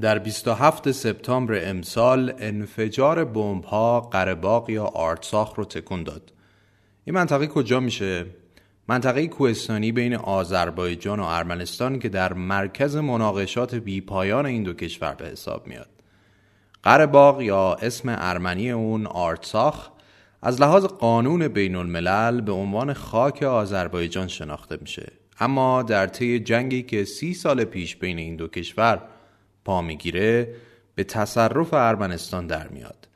در 27 سپتامبر امسال انفجار بمب‌ها قره‌باغ یا آرتساخ رو تکون داد. این منطقه کجا میشه؟ منطقه کوهستانی بین آذربایجان و ارمنستان که در مرکز مناقشات بیپایان این دو کشور به حساب میاد. قره‌باغ یا اسم ارمنی اون آرتساخ از لحاظ قانون بین الملل به عنوان خاک آذربایجان شناخته میشه اما در طی جنگی که سی سال پیش بین این دو کشور پا می‌گیره به تصرف ارمنستان در میاد.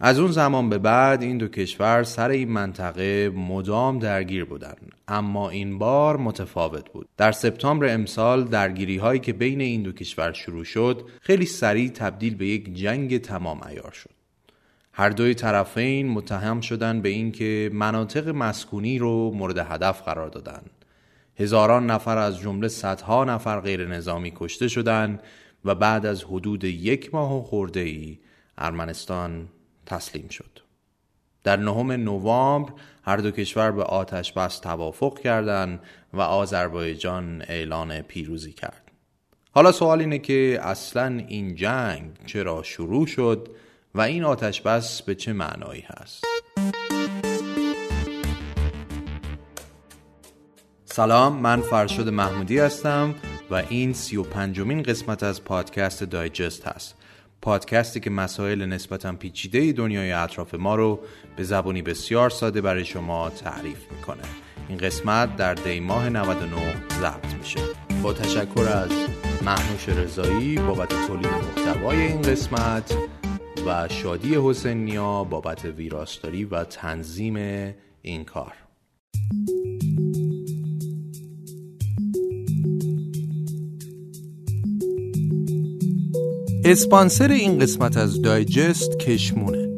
از اون زمان به بعد این دو کشور سر این منطقه مدام درگیر بودن. اما این بار متفاوت بود. در سپتامبر امسال درگیری هایی که بین این دو کشور شروع شد خیلی سریع تبدیل به یک جنگ تمام ایار شد. هر دوی طرفین متهم شدند به اینکه مناطق مسکونی رو مورد هدف قرار دادن. هزاران نفر از جمله صدها نفر غیر نظامی کشته شدند و بعد از حدود یک ماه و خورده ای ارمنستان تسلیم شد. در نهم نوامبر هر دو کشور به آتش بس توافق کردند و آذربایجان اعلان پیروزی کرد. حالا سوال اینه که اصلا این جنگ چرا شروع شد و این آتش بس به چه معنایی هست؟ سلام من فرشاد محمودی هستم و این سی و پنجمین قسمت از پادکست دایجست هست. پادکستی که مسائل نسبتا پیچیده دنیای اطراف ما رو به زبانی بسیار ساده برای شما تعریف می‌کنه. این قسمت در دی ماه 99 ضبط میشه. با تشکر از محنوش رضایی بابت تولید محتوای این قسمت و شادی حسینیا بابت ویراستاری و تنظیم این کار. اسپانسر این قسمت از دایجست کشمونه.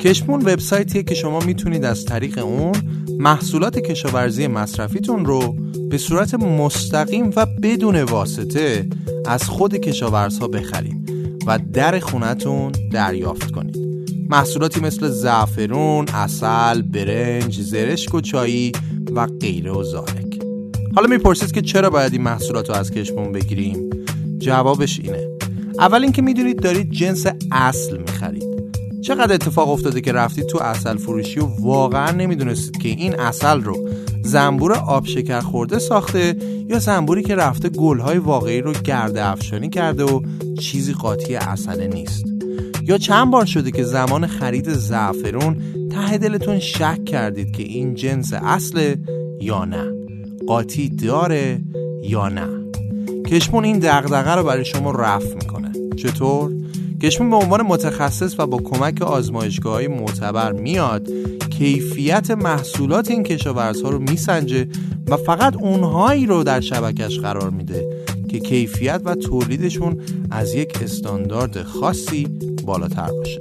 کشمون وبسایتیه که شما می‌تونید از طریق اون محصولات کشاورزی مصرفیتون رو به صورت مستقیم و بدون واسطه از خود کشاورزها بخرید و در خونتون دریافت کنید. محصولاتی مثل زعفرون، اصل، برنج، زرشک و چایی و غیره و زارک. حالا می‌پرسید که چرا باید این محصولات رو از کشمون بگیریم؟ جوابش اینه. اول اینکه می‌دونید دارید جنس اصل می‌خرید. چقدر اتفاق افتاده که رفتید تو اصل فروشی و واقعا نمی‌دونستید که این اصل رو زنبور آب شکر خورده ساخته یا زنبوری که رفته گلهای واقعی رو گرده افشانی کرده و چیزی قاطی اصله نیست. یا چند بار شده که زمان خرید زعفرون ته دلتون شک کردید که این جنس اصله یا نه؟ قاطی داره یا نه؟ کشمون این دغدغه رو برای شما رفع می‌کنه. چطور؟ کشمون به عنوان متخصص و با کمک آزمایشگاه های معتبر میاد کیفیت محصولات این کشاورزها رو میسنجه و فقط اونهایی رو در شبکش قرار میده که کیفیت و تولیدشون از یک استاندارد خاصی بالاتر باشه.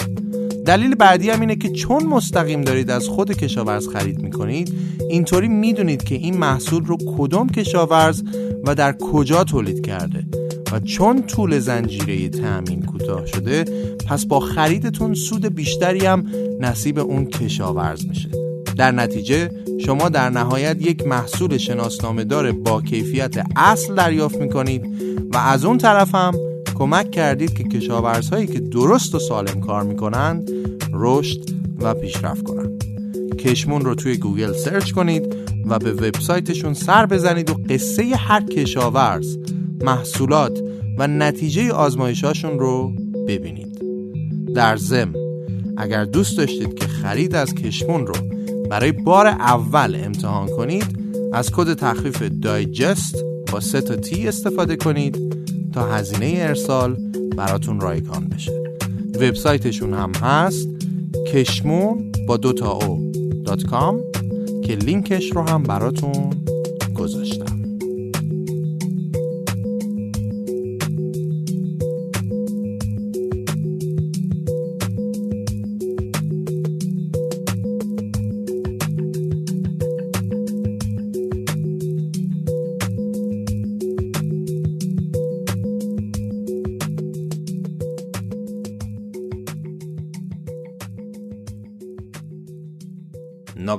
دلیل بعدی هم اینه که چون مستقیم دارید از خود کشاورز خرید می‌کنید اینطوری می‌دونید که این محصول رو کدوم کشاورز و در کجا تولید کرده. و چون طول زنجیره تأمین کوتاه شده پس با خریدتون سود بیشتری هم نصیب اون کشاورز میشه. در نتیجه شما در نهایت یک محصول شناسنامه دار با کیفیت اصل دریافت می‌کنید و از اون طرف هم کمک کردید که کشاورزهایی که درست و سالم کار می‌کنند رشد و پیشرفت کنند کشمون رو توی گوگل سرچ کنید و به وبسایتشون سر بزنید و قصه هر کشاورز محصولات و نتیجه آزمایشاشون رو ببینید. در زم اگر دوست داشتید که خرید از کشمون رو برای بار اول امتحان کنید از کد تخفیف دایجست با سه تا تی استفاده کنید تا هزینه ارسال براتون رایگان بشه. وبسایتشون هم هست کشمون با دو تا او dot com که لینکش رو هم براتون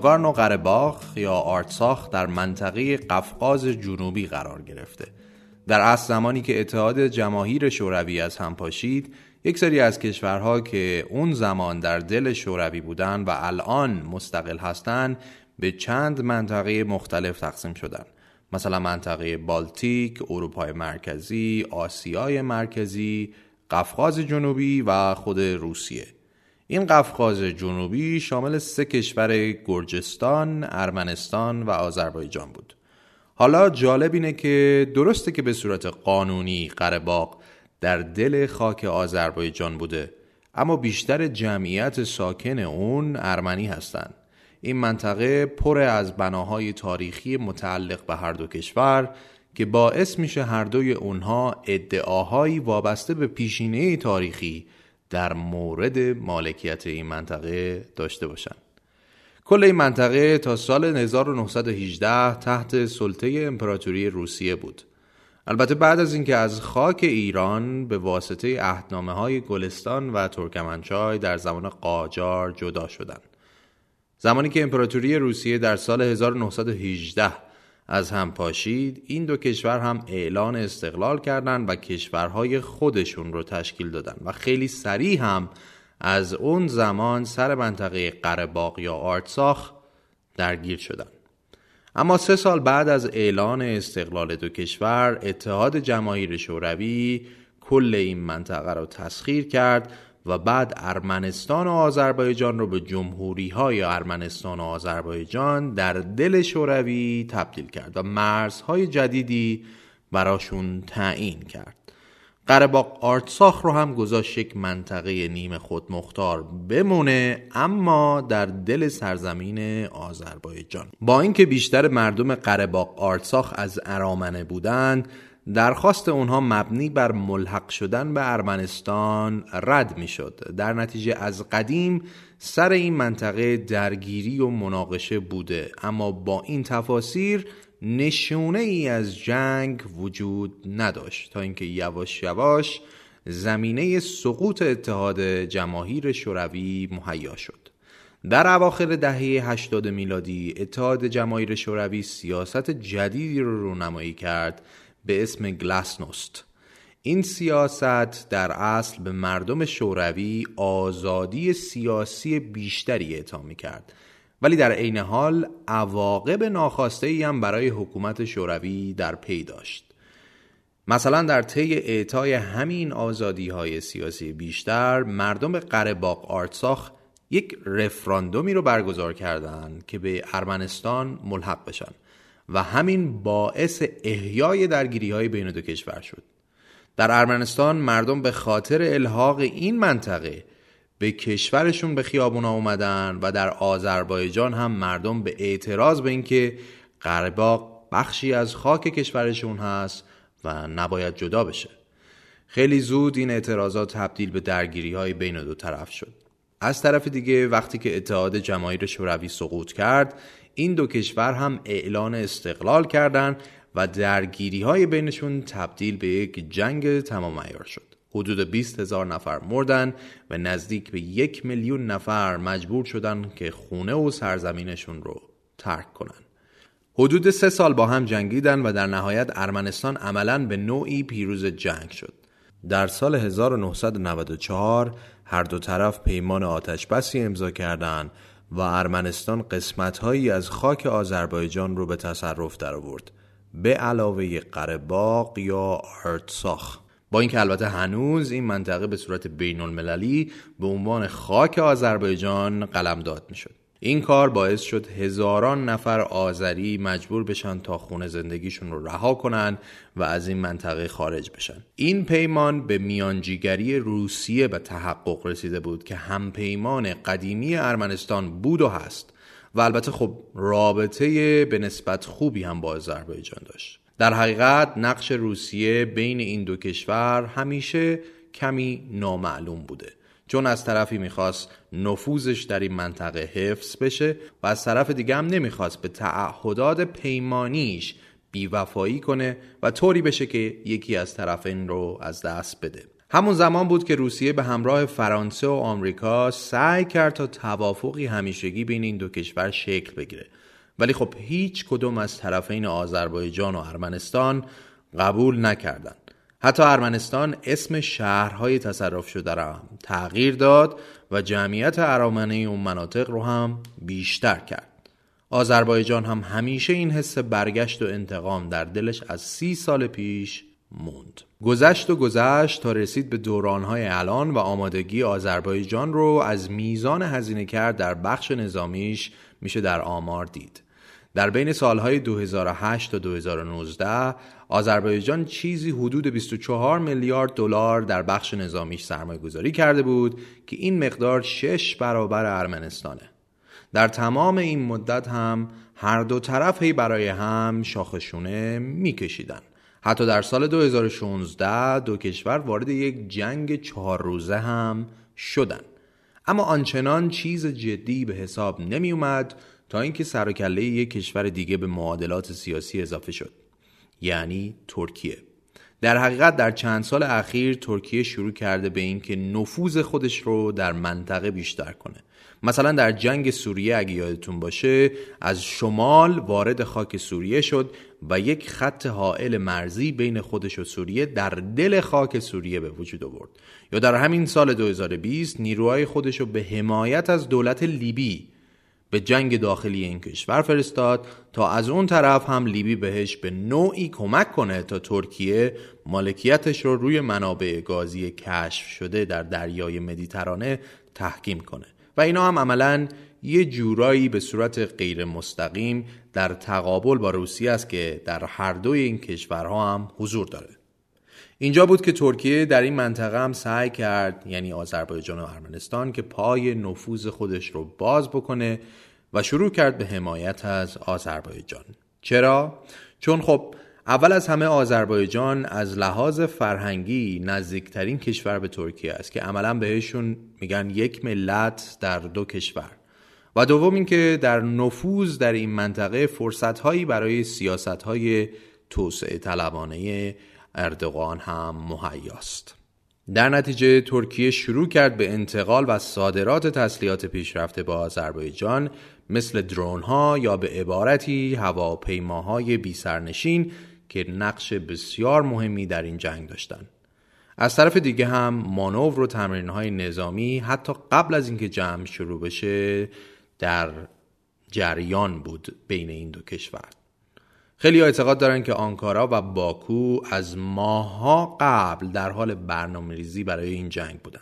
ناگارنو قرباخ یا آرتساخ در منطقه قفقاز جنوبی قرار گرفته. در اصل زمانی که اتحاد جماهیر شوروی از هم پاشید یک سری از کشورها که اون زمان در دل شوروی بودند و الان مستقل هستند به چند منطقه مختلف تقسیم شدند مثلا منطقه بالتیک، اروپای مرکزی، آسیای مرکزی، قفقاز جنوبی و خود روسیه. این قفقاز جنوبی شامل سه کشور گرجستان، ارمنستان و آذربایجان بود. حالا جالب اینه که درسته که به صورت قانونی قرهباغ در دل خاک آذربایجان بوده اما بیشتر جمعیت ساکن اون ارمنی هستند این منطقه پر از بناهای تاریخی متعلق به هر دو کشور که باعث میشه هر دوی اونها ادعاهایی وابسته به پیشینه تاریخی در مورد مالکیت این منطقه داشته باشند. کل این منطقه تا سال 1918 تحت سلطه امپراتوری روسیه بود. البته بعد از اینکه از خاک ایران به واسطه عهدنامه های گلستان و ترکمنچای در زمان قاجار جدا شدند. زمانی که امپراتوری روسیه در سال 1918 از هم پاشید این دو کشور هم اعلان استقلال کردند و کشورهای خودشون رو تشکیل دادن و خیلی سریع هم از اون زمان سر منطقه قرباق یا آرتساخ درگیر شدن. اما سه سال بعد از اعلان استقلال دو کشور اتحاد جماهیر شوروی کل این منطقه را تسخیر کرد و بعد ارمنستان و آذربایجان رو به جمهوری های ارمنستان و آذربایجان در دل شوروی تبدیل کرد و مرزهای جدیدی براشون تعیین کرد. قرباق آرتساخ رو هم گذاشت یک منطقه نیم خود مختار بمونه اما در دل سرزمین آذربایجان. با اینکه بیشتر مردم قرباق آرتساخ از ارامنه بودند درخواست اونها مبنی بر ملحق شدن به ارمنستان رد می‌شد. در نتیجه از قدیم سر این منطقه درگیری و مناقشه بوده اما با این تفاسیر نشونه ای از جنگ وجود نداشت تا اینکه یواش یواش زمینه سقوط اتحاد جماهیر شوروی مهیا شد در اواخر دهه 80 میلادی اتحاد جماهیر شوروی سیاست جدیدی رو رونمایی کرد به اسم گلاسنوست. این سیاست در اصل به مردم شوروی آزادی سیاسی بیشتری اعطا کرد ولی در عین حال عواقب ناخواسته ای هم برای حکومت شوروی در پی داشت. مثلا در طی اعطای همین آزادی های سیاسی بیشتر مردم قرهباغ آرتساخ یک رفراندومی رو برگزار کردند که به ارمنستان ملحق بشن. و همین باعث احیای درگیری های بین دو کشور شد. در ارمنستان مردم به خاطر الحاق این منطقه به کشورشون به خیابونا اومدن و در آذربایجان هم مردم به اعتراض به اینکه قرباق بخشی از خاک کشورشون هست و نباید جدا بشه. خیلی زود این اعتراضات تبدیل به درگیری های بین دو طرف شد. از طرف دیگه وقتی که اتحاد جماهیر شوروی سقوط کرد این دو کشور هم اعلان استقلال کردند و درگیری های بینشون تبدیل به یک جنگ تمام ایار شد. حدود 20 هزار نفر مردن و نزدیک به یک میلیون نفر مجبور شدن که خونه و سرزمینشون رو ترک کنن. حدود سه سال با هم جنگیدن و در نهایت ارمنستان عملا به نوعی پیروز جنگ شد. در سال 1994 هر دو طرف پیمان آتش بسی امضا کردند و ارمنستان قسمتهایی از خاک آذربایجان رو به تصرف درآورد. به علاوه قرباق یا ارتساخ با اینکه البته هنوز این منطقه به صورت بین المللی به عنوان خاک آذربایجان قلمداد می‌شد. این کار باعث شد هزاران نفر آذری مجبور بشن تا خونه زندگیشون رو رها کنن و از این منطقه خارج بشن. این پیمان به میانجیگری روسیه به تحقق رسیده بود که هم پیمان قدیمی ارمنستان بود و هست و البته خب رابطه به نسبت خوبی هم با آذربایجان داشت. در حقیقت نقش روسیه بین این دو کشور همیشه کمی نامعلوم بوده. چون از طرفی می‌خواست نفوذش در این منطقه حفظ بشه و از طرف دیگه هم نمی‌خواست به تعهدات پیمانیش بیوفایی کنه و طوری بشه که یکی از طرفین رو از دست بده همون زمان بود که روسیه به همراه فرانسه و آمریکا سعی کرد تا توافقی همیشگی بین این دو کشور شکل بگیره ولی خب هیچ کدوم از طرفین آذربایجان و ارمنستان قبول نکردند. حتی ارمنستان اسم شهرهای تصرف شده را تغییر داد و جمعیت ارامنه اون مناطق رو هم بیشتر کرد. آذربایجان هم همیشه این حس برگشت و انتقام در دلش از سی سال پیش موند. گذشت و گذشت تا رسید به دورانهای الان و آمادگی آذربایجان رو از میزان هزینه کرد در بخش نظامیش میشه در آمار دید. در بین سالهای 2008 تا 2019 آذربایجان چیزی حدود 24 میلیارد دلار در بخش نظامیش سرمایه گذاری کرده بود که این مقدار 6 برابر ارمنستانه. در تمام این مدت هم هر دو طرف هی برای هم شاخشونه میکشیدن. حتی در سال 2016 دو کشور وارد یک جنگ چهار روزه هم شدن. اما آنچنان چیز جدی به حساب نمی اومد تا اینکه سر و کله یک کشور دیگه به معادلات سیاسی اضافه شد یعنی ترکیه. در حقیقت در چند سال اخیر ترکیه شروع کرده به اینکه نفوذ خودش رو در منطقه بیشتر کنه. مثلا در جنگ سوریه اگه یادتون باشه از شمال وارد خاک سوریه شد و یک خط حائل مرزی بین خودش و سوریه در دل خاک سوریه به وجود آورد. یا در همین سال 2020 نیروهای خودش رو به حمایت از دولت لیبی به جنگ داخلی این کشور فرستاد تا از اون طرف هم لیبی بهش به نوعی کمک کنه تا ترکیه مالکیتش رو روی منابع گازی کشف شده در دریای مدیترانه تحکیم کنه. و اینا هم عملا یه جورایی به صورت غیر مستقیم در تقابل با روسیه است که در هر دوی این کشورها هم حضور داره. اینجا بود که ترکیه در این منطقه هم سعی کرد یعنی آذربایجان و ارمنستان که پای نفوذ خودش رو باز بکنه و شروع کرد به حمایت از آذربایجان. چرا؟ چون خب اول از همه آذربایجان از لحاظ فرهنگی نزدیکترین کشور به ترکیه است که عملا بهشون میگن یک ملت در دو کشور. و دوم اینکه در نفوذ در این منطقه فرصتهایی برای سیاستهای توسعه طلبانه اردوغان هم مهیاست در نتیجه ترکیه شروع کرد به انتقال و صادرات تسلیحات پیشرفته به آذربایجان مثل درون ها یا به عبارتی هواپیماهای بی سرنشین که نقش بسیار مهمی در این جنگ داشتند. از طرف دیگه هم مانور و تمرین های نظامی حتی قبل از اینکه جمع شروع بشه در جریان بود بین این دو کشور خیلی اعتقاد دارن که آنکارا و باکو از ماها قبل در حال برنامه ریزی برای این جنگ بودن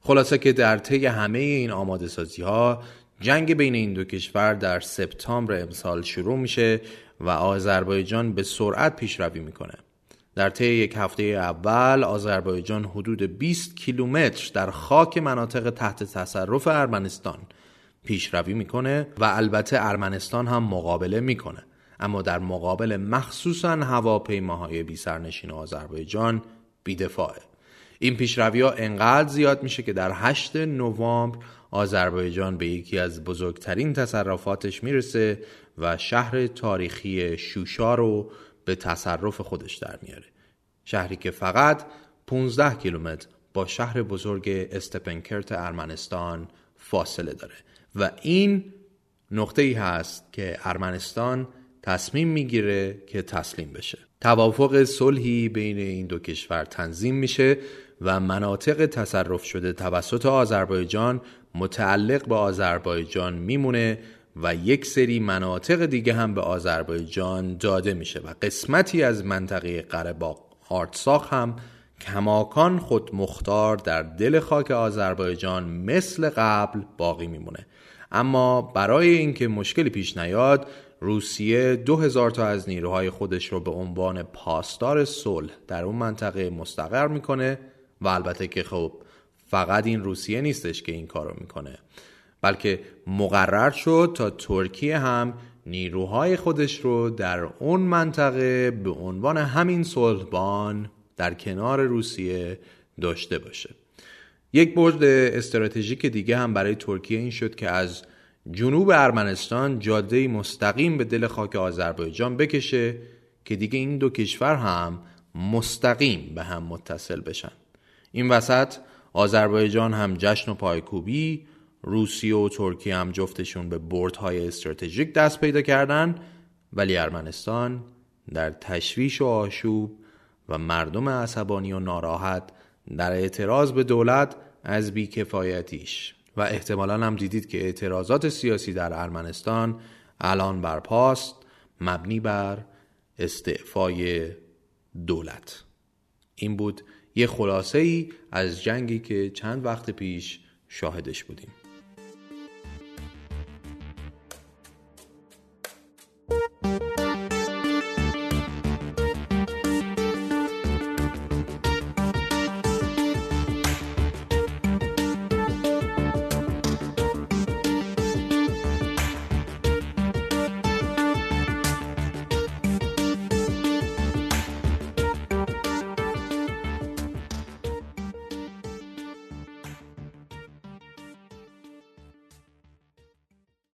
خلاصه که در طی همه این آماده سازی ها جنگ بین این دو کشور در سپتامبر امسال شروع میشه و آذربایجان به سرعت پیشروی می‌کنه. در طی یک هفته اول آذربایجان حدود 20 کیلومتر در خاک مناطق تحت تصرف ارمنستان پیشروی می‌کنه و البته ارمنستان هم مقابله می‌کنه. اما در مقابل مخصوصا هواپیماهای بی سرنشین آذربایجان بیدفاعه. این پیشروی ها انقدر زیاد میشه که در 8 نوامبر آذربایجان به یکی از بزرگترین تصرفاتش می‌رسه و شهر تاریخی شوشا رو به تصرف خودش در میاره. شهری که فقط 15 کیلومتر با شهر بزرگ استپنکرت ارمنستان فاصله داره و این نقطه ای هست که ارمنستان تصمیم می‌گیره که تسلیم بشه. توافق صلحی بین این دو کشور تنظیم میشه و مناطق تصرف شده توسط آذربایجان متعلق به آذربایجان میمونه و یک سری مناطق دیگه هم به آذربایجان داده میشه و قسمتی از منطقه قرهباغ آرتساخ هم کماکان خود مختار در دل خاک آذربایجان مثل قبل باقی میمونه. اما برای اینکه مشکلی پیش نیاد روسیه دو هزار تا از نیروهای خودش رو به عنوان پاسدار صلح در اون منطقه مستقر می‌کنه و البته که خب فقط این روسیه نیستش که این کارو می‌کنه. بلکه مقرر شد تا ترکیه هم نیروهای خودش رو در اون منطقه به عنوان همین صلحبان در کنار روسیه داشته باشه. یک برد استراتژیک دیگه هم برای ترکیه این شد که از جنوب ارمنستان جاده مستقیم به دل خاک آذربایجان بکشه که دیگه این دو کشور هم مستقیم به هم متصل بشن. این وسط آذربایجان هم جشن و پایکوبی روسیه و ترکیه هم جفتشون به بردهای استراتژیک دست پیدا کردن ولی ارمنستان در تشویش و آشوب و مردم عصبانی و ناراحت در اعتراض به دولت از بیکفایتیش. و احتمالا هم دیدید که اعتراضات سیاسی در ارمنستان الان برپاست مبنی بر استعفای دولت. این بود یه خلاصه ای از جنگی که چند وقت پیش شاهدش بودیم.